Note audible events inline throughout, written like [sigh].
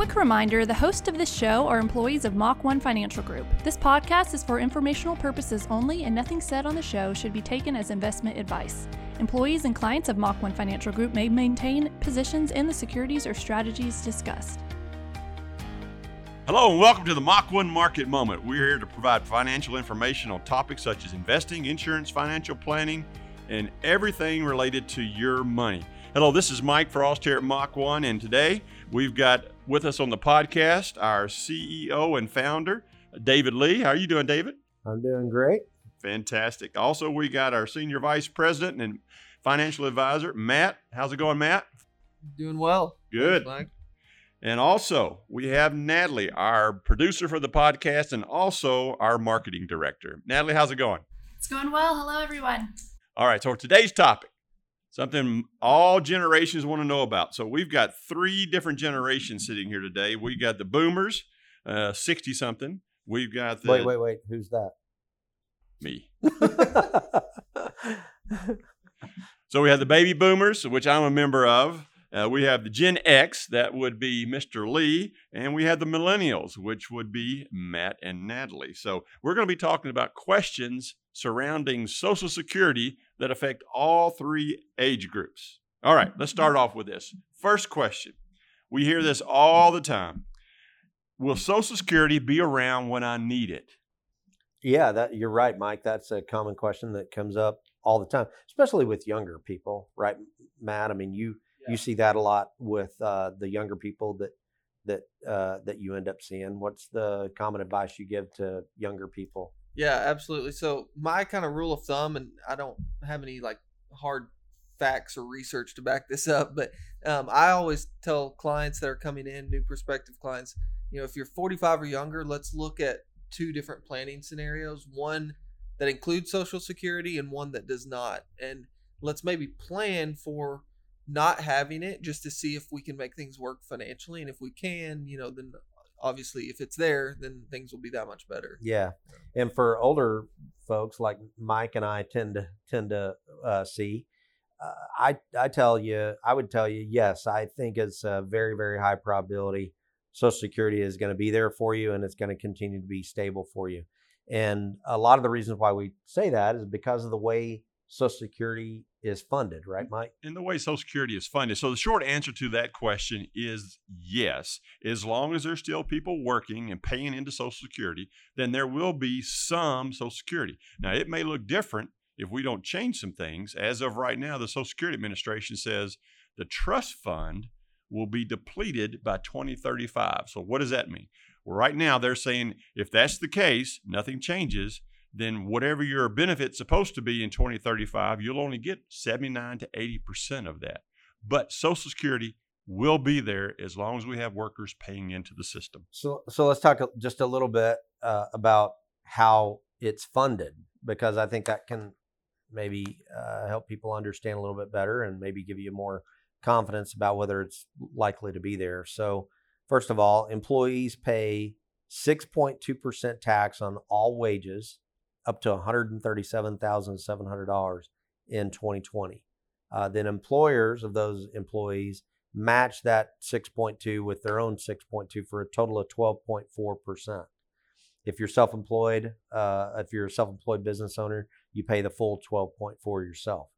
quick reminder the host of this show are employees of Mach 1 Financial Group. This podcast is for informational purposes only, and nothing said on the show should be taken as investment advice. Employees and clients of Mach 1 Financial Group may maintain positions in the securities or strategies discussed. Hello and welcome to the Mach 1 Market Moment. We're here to provide financial information on topics such as investing, insurance, financial planning, and everything related to your money. Hello, this is Mike Frost here at Mach 1, and today we've got with us on the podcast our CEO and founder, David Lee. How are you doing, David? I'm doing great. Fantastic. Also, we got our senior vice president and financial advisor, Matt. How's it going, Matt? Doing well. Good. Thanks, And also, we have Natalie, our producer for the podcast, and also our marketing director. Natalie, how's it going? It's going well. Hello, everyone. All right, so today's topic, something all generations want to know about. So we've got three different generations sitting here today. We got the boomers, uh, 60 something. We've got the wait, wait, wait. Who's that? me. [laughs] So we have the baby boomers, which I'm a member of. Uh, we have the Gen X, that would be Mr. Lee, and we have the millennials, which would be Matt and Natalie. So we're going to be talking about questions surrounding Social Security that affect all three age groups. All right, let's start off with this. First question. We hear this all the time. Will Social Security be around when I need it? yeah, that you're right, Mike. That's a common question that comes up all the time, especially with younger people, right, Matt? I mean, you you see that a lot with uh, the younger people that that uh, that you end up seeing. What's the common advice you give to younger people? Yeah, absolutely. So my kind of rule of thumb, and I don't have any like hard facts or research to back this up, but um, I always tell clients that are coming in, new prospective clients, you know, if you're 45 or younger, let's look at two different planning scenarios. One that includes Social Security and one that does not, and let's maybe plan for not having it just to see if we can make things work financially, and if we can, you know, then obviously if it's there, then things will be that much better. Yeah, and for older folks like Mike and I tend to tend to uh, see, uh, I I tell you, I would tell you, yes, I think it's a very very high probability Social Security is going to be there for you, and it's going to continue to be stable for you. And a lot of the reasons why we say that is because of the way Social Security is funded, right, mm-hmm. Mike? and the way Social Security is funded. So the short answer to that question is yes. As long as there's still people working and paying into Social Security, then there will be some Social Security. Now it may look different if we don't change some things. As of right now, the Social Security Administration says the trust fund will be depleted by 2035. So what does that mean? Well, right now they're saying if that's the case, nothing changes, then whatever your benefit's supposed to be in 2035, you'll only get 79 to 80% of that. But Social Security will be there as long as we have workers paying into the system. So, so let's talk just a little bit uh, about how it's funded because I think that can maybe uh, help people understand a little bit better and maybe give you more confidence about whether it's likely to be there. So, first of all, employees pay 6.2% tax on all wages up to $137,700 in 2020. Uh, then employers of those employees match that 6.2 with their own 6.2 for a total of 12.4%. If you're self-employed, uh, if you're a self-employed business owner, you pay the full 12.4 yourself.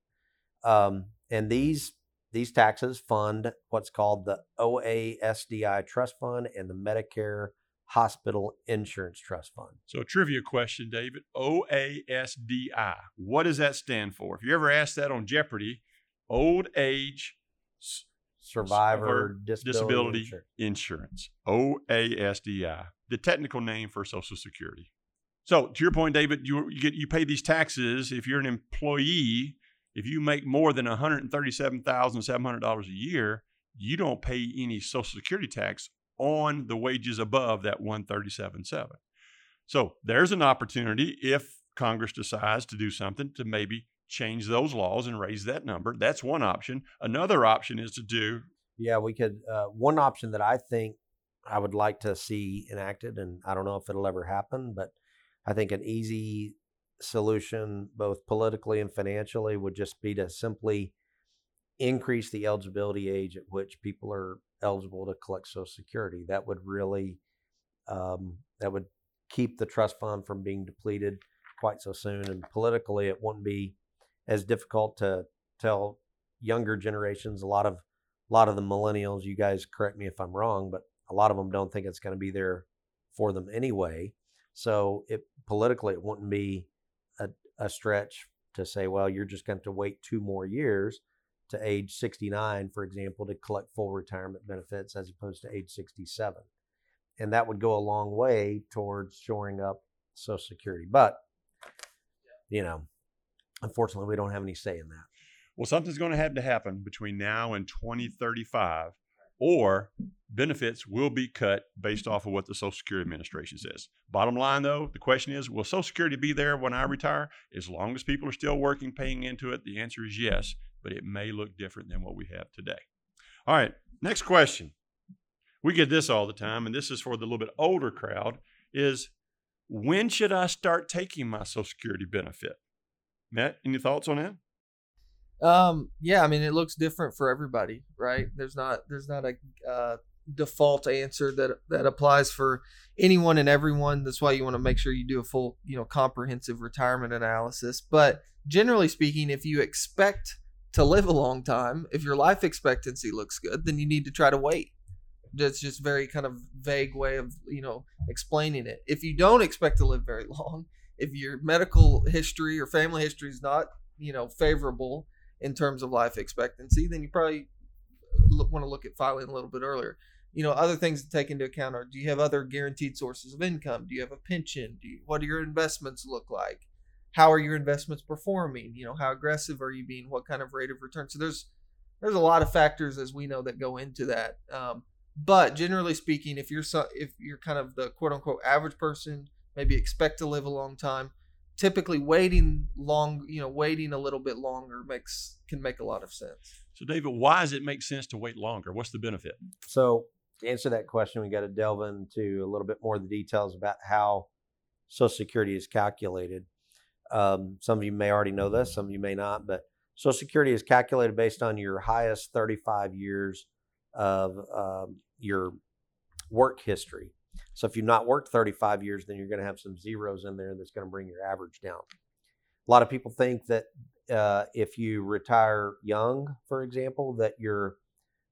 Um, and these these taxes fund what's called the OASDI Trust Fund and the Medicare Hospital Insurance Trust Fund. So, a trivia question, David OASDI. What does that stand for? If you ever asked that on Jeopardy, old age s- Survivor disability, disability insurance. OASDI, the technical name for Social Security. So, to your point, David, you, you get you pay these taxes if you're an employee. If you make more than one hundred thirty-seven thousand seven hundred dollars a year, you don't pay any Social Security tax on the wages above that one thirty-seven seven. So there's an opportunity if Congress decides to do something to maybe change those laws and raise that number. That's one option. Another option is to do Yeah, we could. Uh, one option that I think I would like to see enacted, and I don't know if it'll ever happen, but I think an easy solution, both politically and financially, would just be to simply increase the eligibility age at which people are eligible to collect Social Security. That would really um, that would keep the trust fund from being depleted quite so soon. And politically, it wouldn't be as difficult to tell younger generations. A lot of a lot of the millennials, you guys correct me if I'm wrong, but a lot of them don't think it's going to be there for them anyway. So it politically, it wouldn't be a, a stretch to say, well, you're just going to wait two more years to age 69, for example, to collect full retirement benefits as opposed to age 67. And that would go a long way towards shoring up Social Security. But, you know, unfortunately, we don't have any say in that. Well, something's going to have to happen between now and 2035, or benefits will be cut based off of what the Social Security Administration says. Bottom line, though, the question is will Social Security be there when I retire? As long as people are still working, paying into it, the answer is yes, but it may look different than what we have today. All right, next question. We get this all the time, and this is for the little bit older crowd is when should I start taking my Social Security benefit? Matt, any thoughts on that? Um, yeah, I mean, it looks different for everybody, right? There's not there's not a uh, default answer that that applies for anyone and everyone. That's why you want to make sure you do a full, you know, comprehensive retirement analysis. But generally speaking, if you expect to live a long time, if your life expectancy looks good, then you need to try to wait. That's just very kind of vague way of, you know, explaining it. If you don't expect to live very [laughs] long, if your medical history or family history is not, you know, favorable in terms of life expectancy, then you probably want to look at filing a little bit earlier. You know, other things to take into account are: Do you have other guaranteed sources of income? Do you have a pension? Do you, what do your investments look like? How are your investments performing? You know, how aggressive are you being? What kind of rate of return? So there's there's a lot of factors as we know that go into that. Um, but generally speaking, if you're so, if you're kind of the quote unquote average person, maybe expect to live a long time, typically waiting long, you know, waiting a little bit longer makes can make a lot of sense. So, David, why does it make sense to wait longer? What's the benefit? So, to answer that question, we got to delve into a little bit more of the details about how Social Security is calculated. Um, some of you may already know this, some of you may not, but Social Security is calculated based on your highest 35 years of um, your work history. So if you've not worked 35 years, then you're going to have some zeros in there that's going to bring your average down. A lot of people think that uh, if you retire young, for example, that you're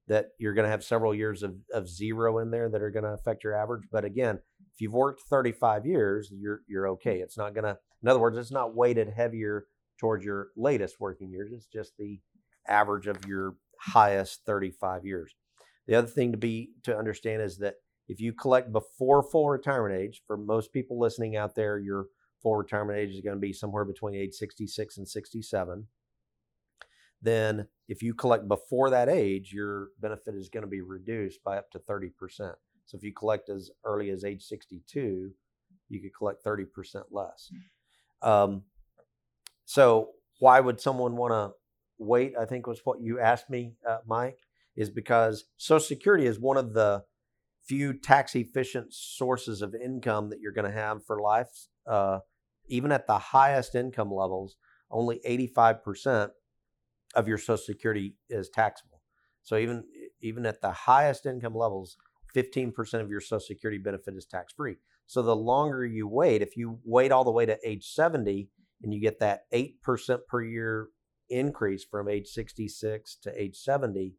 that you're going to have several years of, of zero in there that are going to affect your average. But again, if you've worked 35 years, you're you're okay. It's not going to. In other words, it's not weighted heavier towards your latest working years. It's just the average of your highest 35 years. The other thing to be to understand is that if you collect before full retirement age, for most people listening out there, your full retirement age is going to be somewhere between age 66 and 67. Then, if you collect before that age, your benefit is going to be reduced by up to 30%. So, if you collect as early as age 62, you could collect 30% less. Um, so, why would someone want to wait? I think was what you asked me, uh, Mike, is because Social Security is one of the few tax efficient sources of income that you're going to have for life. Uh, even at the highest income levels, only 85% of your Social Security is taxable. So even even at the highest income levels, 15% of your Social Security benefit is tax free. So the longer you wait, if you wait all the way to age 70 and you get that 8% per year increase from age 66 to age 70,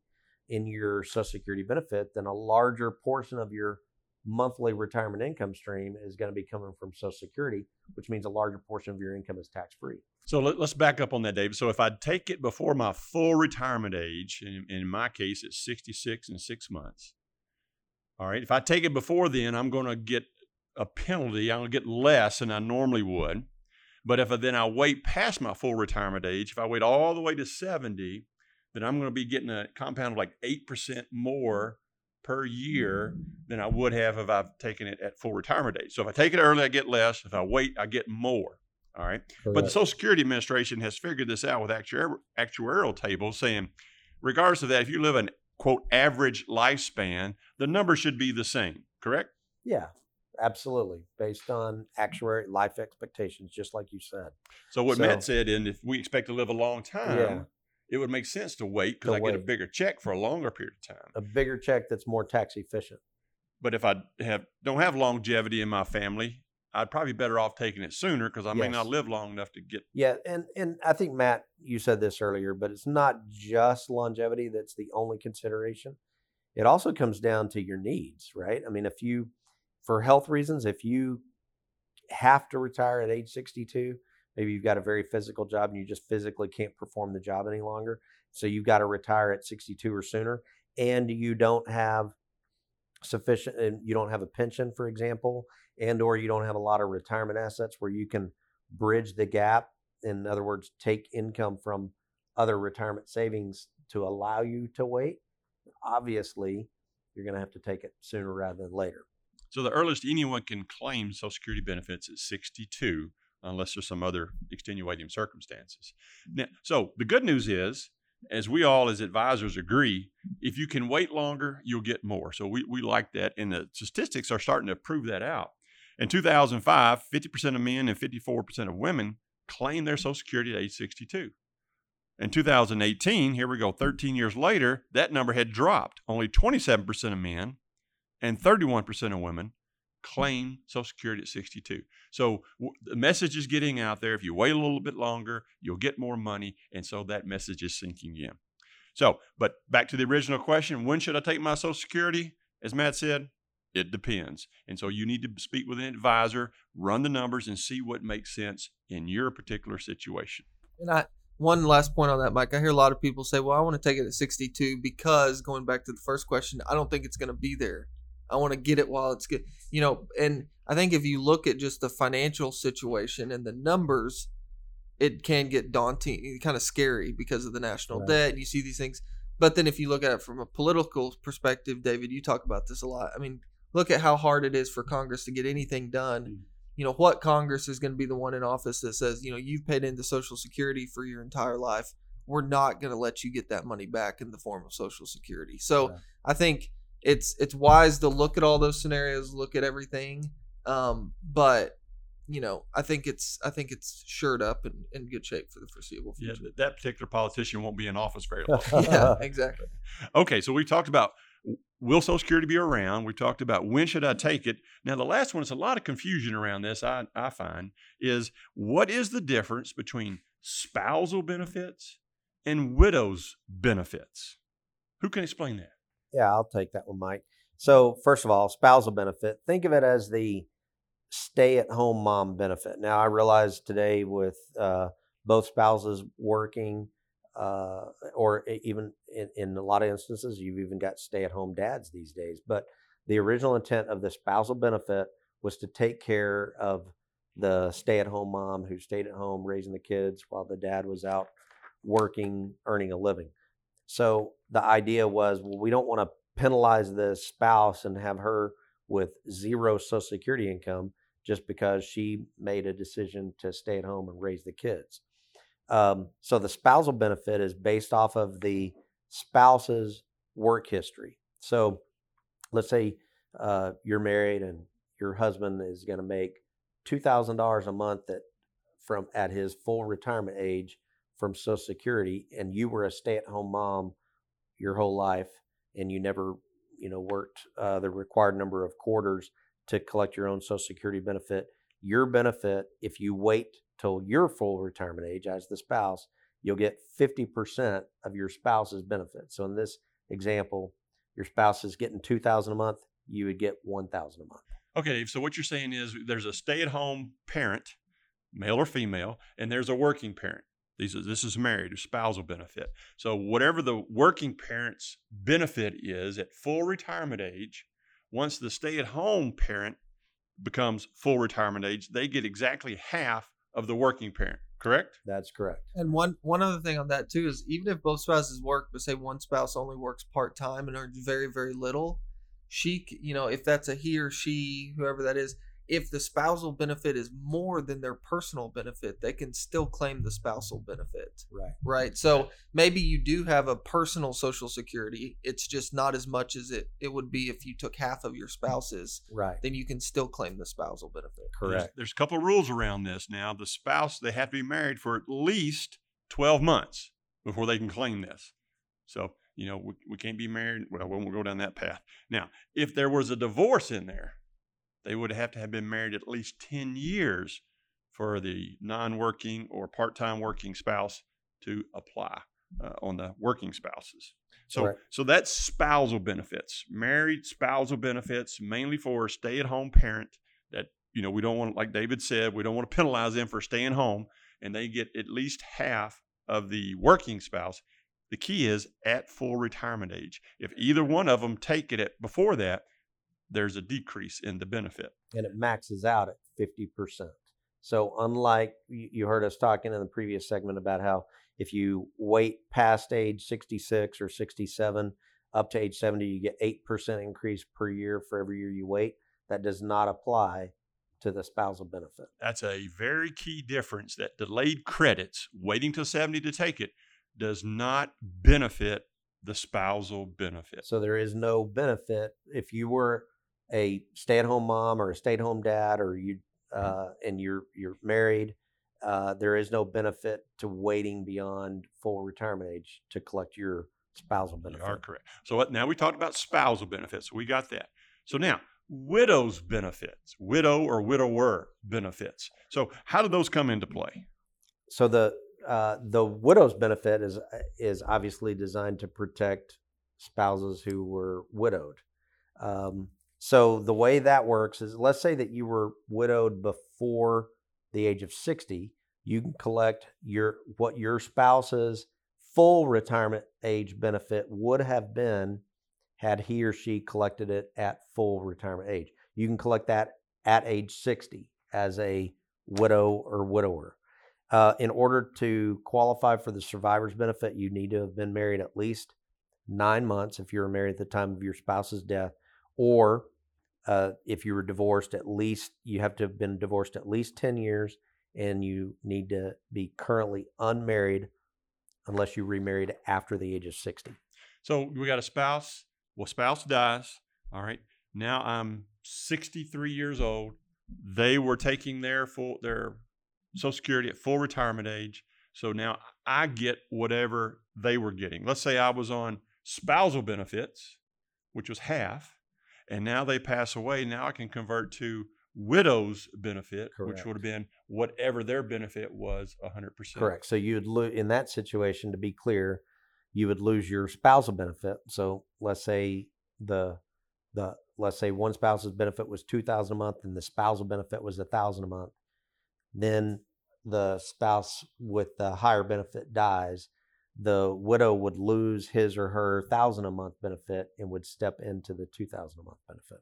in your Social Security benefit, then a larger portion of your monthly retirement income stream is going to be coming from Social Security, which means a larger portion of your income is tax free. So let, us back up on that, David. So if I take it before my full retirement age, and in my case, it's 66 and six months. All right. If I take it before then, I'm going to get a penalty. I'm going to get less than I normally would. But if I, then I wait past my full retirement age, if I wait all the way to 70, then I'm going to be getting a compound of like 8% more per year than I would have if I've taken it at full retirement age. So if I take it early, I get less. If I wait, I get more. All right. Correct. But the Social Security Administration has figured this out with actuarial, actuarial tables saying, regardless of that, if you live an quote average lifespan, the number should be the same, correct? Yeah, absolutely. Based on actuary life expectations, just like you said. So what so, Matt said, and if we expect to live a long time, yeah it would make sense to wait because I get a bigger check for a longer period of time. A bigger check that's more tax efficient. But if I have don't have longevity in my family, I'd probably be better off taking it sooner because I may not live long enough to get. Yeah, and and I think Matt, you said this earlier, but it's not just longevity that's the only consideration. It also comes down to your needs, right? I mean, if you, for health reasons, if you have to retire at age 62, maybe you've got a very physical job and you just physically can't perform the job any longer, so you've got to retire at 62 or sooner, and you don't have sufficient, and you don't have a pension, for example, and or you don't have a lot of retirement assets where you can bridge the gap in other words take income from other retirement savings to allow you to wait obviously you're going to have to take it sooner rather than later So the earliest anyone can claim Social Security benefits is 62, unless there's some other extenuating circumstances. Now, so the good news is, as we all as advisors agree, if you can wait longer, you'll get more. So we, we like that, and the statistics are starting to prove that out. In 2005, 50% of men and 54% of women claimed their Social Security at age 62. In 2018, here we go, 13 years later, that number had dropped. Only 27% of men and 31% of women claim Social Security at 62. So w- the message is getting out there. If you wait a little bit longer, you'll get more money. And so that message is sinking in. So, but back to the original question when should I take my Social Security? As Matt said, it depends. And so you need to speak with an advisor, run the numbers, and see what makes sense in your particular situation. And I one last point on that, Mike. I hear a lot of people say, "Well, I want to take it at 62 because going back to the first question, I don't think it's going to be there. I want to get it while it's good." You know, and I think if you look at just the financial situation and the numbers, it can get daunting, kind of scary because of the national Right. debt. And you see these things, but then if you look at it from a political perspective, David, you talk about this a lot. I mean, look at how hard it is for Congress to get anything done Mm. you know what congress is going to be the one in office that says you know you've paid into social security for your entire life we're not going to let you get that money back in the form of social security so i think it's it's wise to look at all those scenarios look at everything um but you know i think it's i think it's shored up and in good shape for the foreseeable future th- that particular politician won't be in office very [laughs] long. [laughs] yeah [laughs] exactly Okay, so we talked about will Social Security be around? We talked about when should I take it? Now, the last one is a lot of confusion around this, I, I find, is what is the difference between spousal benefits and widow's benefits? Who can explain that? Yeah i'll take that one mike. So first of all spousal benefit think of it as the stay at home mom benefit. Now i realize today with uh, both spouses working uh, or even in, in a lot of instances you've even got stay at home dads these days but the original intent of the spousal benefit was to take care of the stay at home mom who stayed at home raising the kids while the dad was out working earning a living so the idea was, well, we don't want to penalize the spouse and have her with zero Social Security income just because she made a decision to stay at home and raise the kids. Um, so the spousal benefit is based off of the spouse's work history. So let's say uh, you're married and your husband is going to make two thousand dollars a month that from at his full retirement age from Social Security, and you were a stay-at-home mom your whole life, and you never, you know, worked uh, the required number of quarters to collect your own Social Security benefit. Your benefit, if you wait till your full retirement age as the spouse, you'll get 50% of your spouse's benefit. So in this example, your spouse is getting 2000 a month, you would get 1000 a month. Okay, so what you're saying is there's a stay at home parent, male or female, and there's a working parent. These are, this is married or spousal benefit. So whatever the working parent's benefit is at full retirement age, once the stay at home parent becomes full retirement age, they get exactly half of the working parent, correct? That's correct. And one one other thing on that too is even if both spouses work, but say one spouse only works part time and earns very very little, she you know if that's a he or she whoever that is, if the spousal benefit is more than their personal benefit, they can still claim the spousal benefit. Right. Right. So maybe you do have a personal social security. It's just not as much as it it would be if you took half of your spouse's. Right. Then you can still claim the spousal benefit. There's, Correct. there's a couple of rules around this now. The spouse, they have to be married for at least 12 months. before they can claim this. So, you know, we, we can't be married. Well, we won't go down that path. Now, if there was a divorce in there, they would have to have been married at least 10 years for the non working or part time working spouse to apply uh, on the working spouses. So, Right. so that's spousal benefits, married spousal benefits, mainly for a stay at home parent that, you know, we don't want, like David said, we don't want to penalize them for staying home and they get at least half of the working spouse. The key is at full retirement age. If either one of them take it at before that, there's a decrease in the benefit. and it maxes out at 50%. So, unlike you heard us talking in the previous segment about how if you wait past age 66 or 67 up to age 70, you get 8% increase per year for every year you wait. That does not apply to the spousal benefit. That's a very key difference that delayed credits, waiting till 70 to take it, does not benefit the spousal benefit. So, there is no benefit if you were a stay at home mom or a stay at home dad or you uh, and you're you're married uh, there is no benefit to waiting beyond full retirement age to collect your spousal You benefit. are correct. So what- now we talked about spousal benefits. We got that. So now widows benefits, widow or widower benefits. So how do those come into play? So the uh, the widow's benefit is is obviously designed to protect spouses who were widowed. Um, so the way that works is, let's say that you were widowed before the age of sixty, you can collect your what your spouse's full retirement age benefit would have been had he or she collected it at full retirement age. You can collect that at age 60 as a widow or widower. Uh, in order to qualify for the survivor's benefit, you need to have been married at least nine months if you were married at the time of your spouse's death, or uh, if you were divorced, at least you have to have been divorced at least 10 years, and you need to be currently unmarried unless you remarried after the age of 60. So we got a spouse. Well, spouse dies. All right. Now I'm 63 years old. They were taking their full their Social Security at full retirement age. So now I get whatever they were getting. Let's say I was on spousal benefits, which was half, and now they pass away. Now I can convert to widow's benefit, which would have been whatever their benefit was 100%. Correct. So you would lose in that situation. To be clear, you would lose your spousal benefit. So let's say the the let's say one spouse's benefit was two thousand a month, and the spousal benefit was a thousand a month. Then the spouse with the higher benefit dies. The widow would lose his or her thousand a month benefit and would step into the two thousand a month benefit.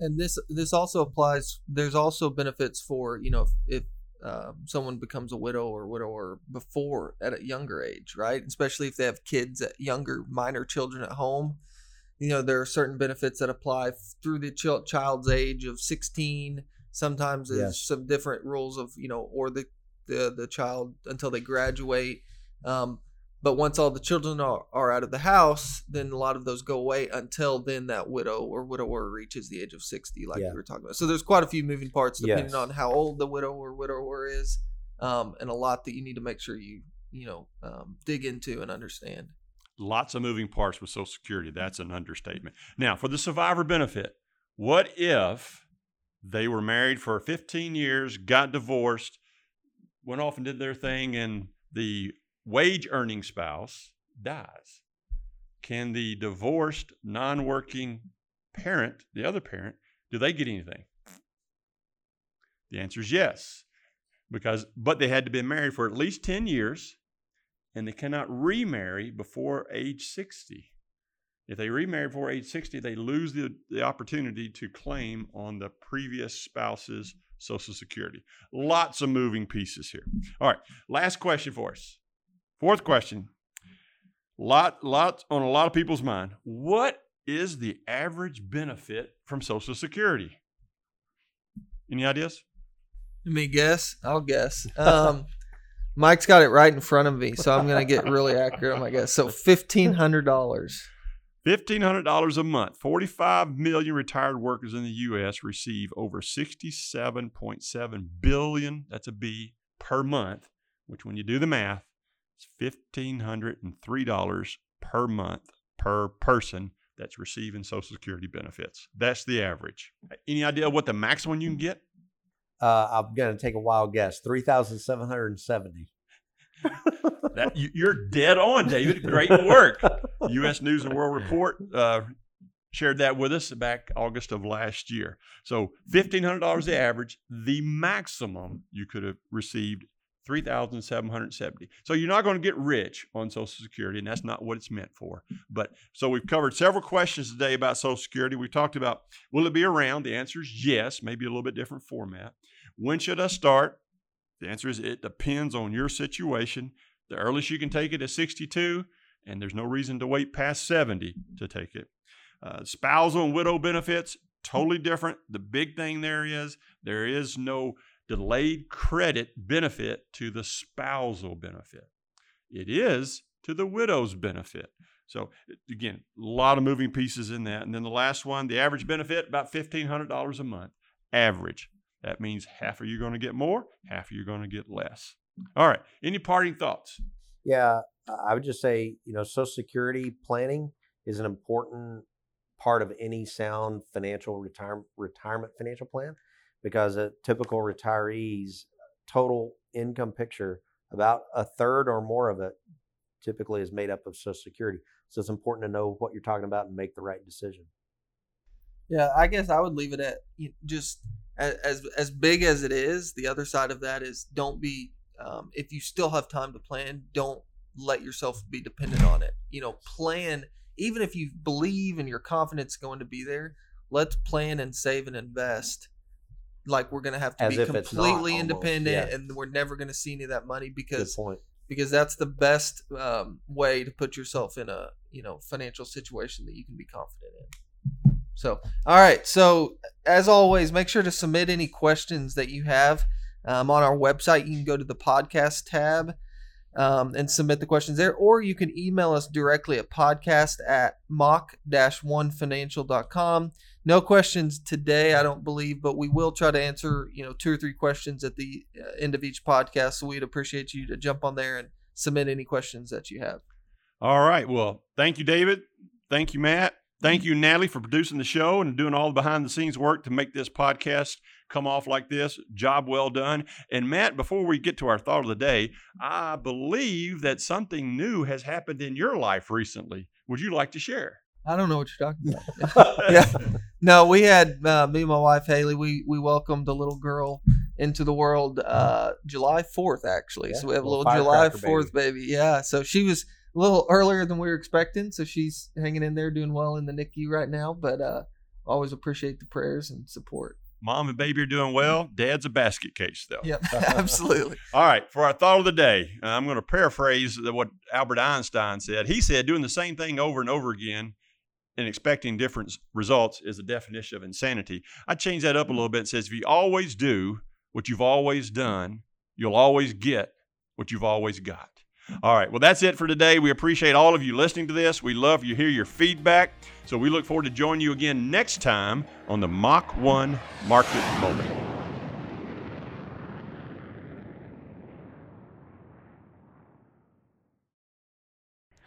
and this this also applies there's also benefits for you know if, if um, someone becomes a widow or widower before at a younger age right especially if they have kids at younger minor children at home you know there are certain benefits that apply through the chil- child's age of 16 sometimes there's Yes. some different rules of you know or the the, the child until they graduate um, but once all the children are, are out of the house, then a lot of those go away until then that widow or widower reaches the age of 60, like Yeah. we were talking about. So there's quite a few moving parts depending Yes. on how old the widow or widower is, um, and a lot that you need to make sure you, you know, um, dig into and understand. Lots of moving parts with Social Security. That's an understatement. Now, for the survivor benefit, what if they were married for 15 years, got divorced, went off and did their thing, and the wage earning spouse dies? Can the divorced, non working parent, the other parent, do they get anything? The answer is yes. Because, but they had to be married for at least 10 years and they cannot remarry before age 60. If they remarry before age 60, they lose the, the opportunity to claim on the previous spouse's Social Security. Lots of moving pieces here. All right, last question for us. Fourth question. Lot, lot on a lot of people's mind. What is the average benefit from Social Security? Any ideas? Let me guess. I'll guess. Um, [laughs] Mike's got it right in front of me, so I'm gonna get really accurate on my guess. So fifteen hundred dollars. $1,500 a month. 45 million retired workers in the U.S. receive over 67.7 billion, that's a B, per month, which when you do the math, It's fifteen hundred and three dollars per month per person that's receiving Social Security benefits. That's the average. Any idea what the maximum you can get? Uh, I'm going to take a wild guess 3,770. [laughs] That you, you're dead on, David. Great work. U.S. News and World Report uh, shared that with us back August of last year. So fifteen hundred dollars the average. The maximum you could have received three thousand seven hundred seventy. So you're not going to get rich on Social Security, and that's not what it's meant for. But so we've covered several questions today about Social Security. We talked about will it be around? The answer is yes, maybe a little bit different format. When should I start? The answer is it depends on your situation. The earliest you can take it is 62, and there's no reason to wait past 70 to take it. Uh, spousal and widow benefits, totally different. The big thing there is there is no delayed credit benefit to the spousal benefit. It is to the widow's benefit. So again, a lot of moving pieces in that. And then the last one, the average benefit, about $1,500 a month. Average. That means half of you are going to get more, half of you are going to get less. All right. Any parting thoughts? Yeah, I would just say, you know, Social Security planning is an important part of any sound financial retirement retirement financial plan because a typical retiree's total income picture, about a third or more of it typically is made up of Social Security. So it's important to know what you're talking about and make the right decision. Yeah, I guess I would leave it at just as as big as it is. The other side of that is don't be um, if you still have time to plan, don't let yourself be dependent on it. You know, plan even if you believe and your confidence going to be there. Let's plan and save and invest like we're going to have to As be not, completely almost, independent yeah. and we're never going to see any of that money because because that's the best um, way to put yourself in a you know financial situation that you can be confident in. So, all right. So, as always, make sure to submit any questions that you have um, on our website. You can go to the podcast tab um, and submit the questions there, or you can email us directly at podcast at mach-1financial.com. No questions today, I don't believe, but we will try to answer, you know, two or three questions at the uh, end of each podcast. So we'd appreciate you to jump on there and submit any questions that you have. All right. Well, thank you, David. Thank you, Matt. Thank you, Natalie, for producing the show and doing all the behind the scenes work to make this podcast come off like this. Job well done. And Matt, before we get to our thought of the day, I believe that something new has happened in your life recently. Would you like to share? I don't know what you're talking about. [laughs] yeah. No, we had uh, me and my wife Haley. We we welcomed a little girl into the world uh, July 4th, actually. Yeah, so we have a little little July 4th baby. Yeah. So she was a little earlier than we were expecting. So she's hanging in there, doing well in the NICU right now. But uh, always appreciate the prayers and support. Mom and baby are doing well. Dad's a basket case, though. Yep, [laughs] [laughs] absolutely. All right, for our thought of the day, uh, I'm going to paraphrase what Albert Einstein said. He said, doing the same thing over and over again and expecting different results is the definition of insanity. I change that up a mm. little bit and says, if you always do what you've always done, you'll always get what you've always got. All right, well, that's it for today. We appreciate all of you listening to this. We love you hear your feedback. So we look forward to joining you again next time on the Mach 1 Market Moment.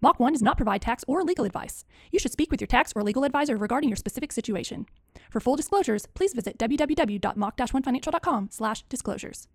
Mach 1 does not provide tax or legal advice. You should speak with your tax or legal advisor regarding your specific situation. For full disclosures, please visit www.mach-1financial.com/disclosures.